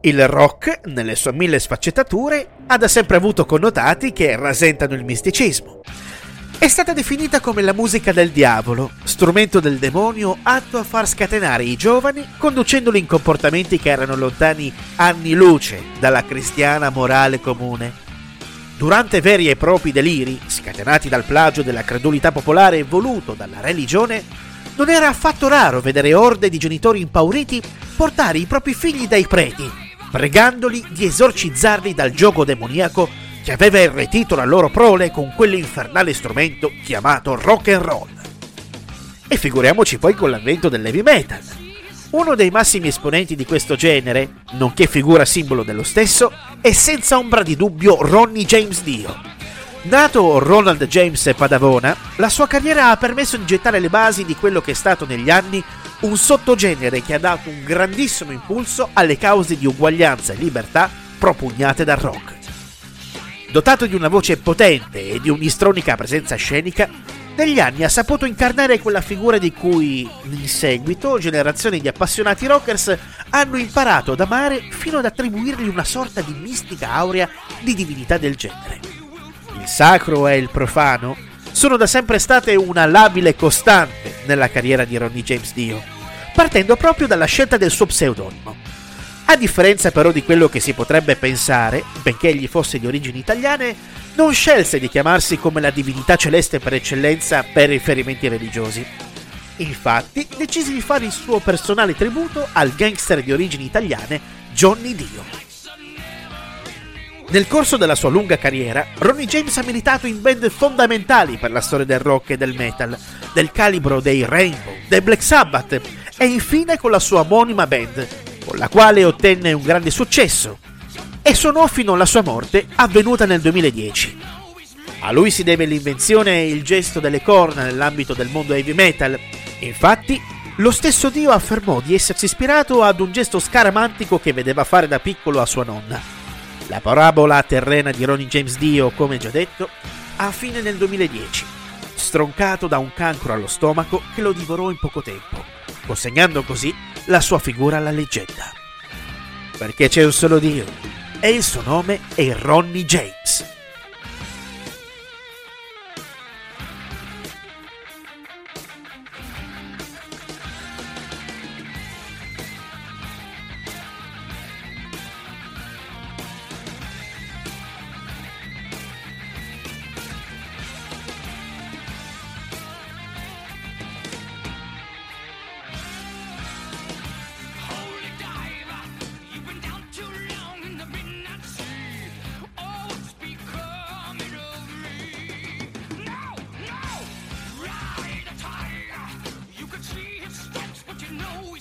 Il rock, nelle sue mille sfaccettature, ha da sempre avuto connotati che rasentano il misticismo. È stata definita come la musica del diavolo, strumento del demonio atto a far scatenare i giovani, conducendoli in comportamenti che erano lontani anni luce dalla cristiana morale comune. Durante veri e propri deliri, scatenati dal plagio della credulità popolare voluto dalla religione, non era affatto raro vedere orde di genitori impauriti portare i propri figli dai preti, pregandoli di esorcizzarli dal gioco demoniaco che aveva irretito la loro prole con quell'infernale strumento chiamato rock and roll. E figuriamoci poi con l'avvento dell'heavy metal. Uno dei massimi esponenti di questo genere, nonché figura simbolo dello stesso, è senza ombra di dubbio Ronnie James Dio. Nato Ronald James Padavona, la sua carriera ha permesso di gettare le basi di quello che è stato negli anni un sottogenere che ha dato un grandissimo impulso alle cause di uguaglianza e libertà propugnate dal rock. Dotato di una voce potente e di un'istronica presenza scenica, negli anni ha saputo incarnare quella figura di cui, in seguito, generazioni di appassionati rockers hanno imparato ad amare fino ad attribuirgli una sorta di mistica aurea di divinità del genere. Il sacro e il profano sono da sempre state una labile costante nella carriera di Ronnie James Dio, partendo proprio dalla scelta del suo pseudonimo. A differenza però di quello che si potrebbe pensare, benché egli fosse di origini italiane, non scelse di chiamarsi come la divinità celeste per eccellenza per riferimenti religiosi. Infatti, decise di fare il suo personale tributo al gangster di origini italiane Johnny Dio. Nel corso della sua lunga carriera, Ronnie James ha militato in band fondamentali per la storia del rock e del metal, del calibro dei Rainbow, dei Black Sabbath e infine con la sua omonima band, con la quale ottenne un grande successo e suonò fino alla sua morte avvenuta nel 2010. A lui si deve l'invenzione e il gesto delle corna nell'ambito del mondo heavy metal. Infatti, lo stesso Dio affermò di essersi ispirato ad un gesto scaramantico che vedeva fare da piccolo a sua nonna. La parabola terrena di Ronnie James Dio, come già detto, ha fine nel 2010, stroncato da un cancro allo stomaco che lo divorò in poco tempo, consegnando così la sua figura alla leggenda. Perché c'è un solo Dio e il suo nome è Ronnie James. No,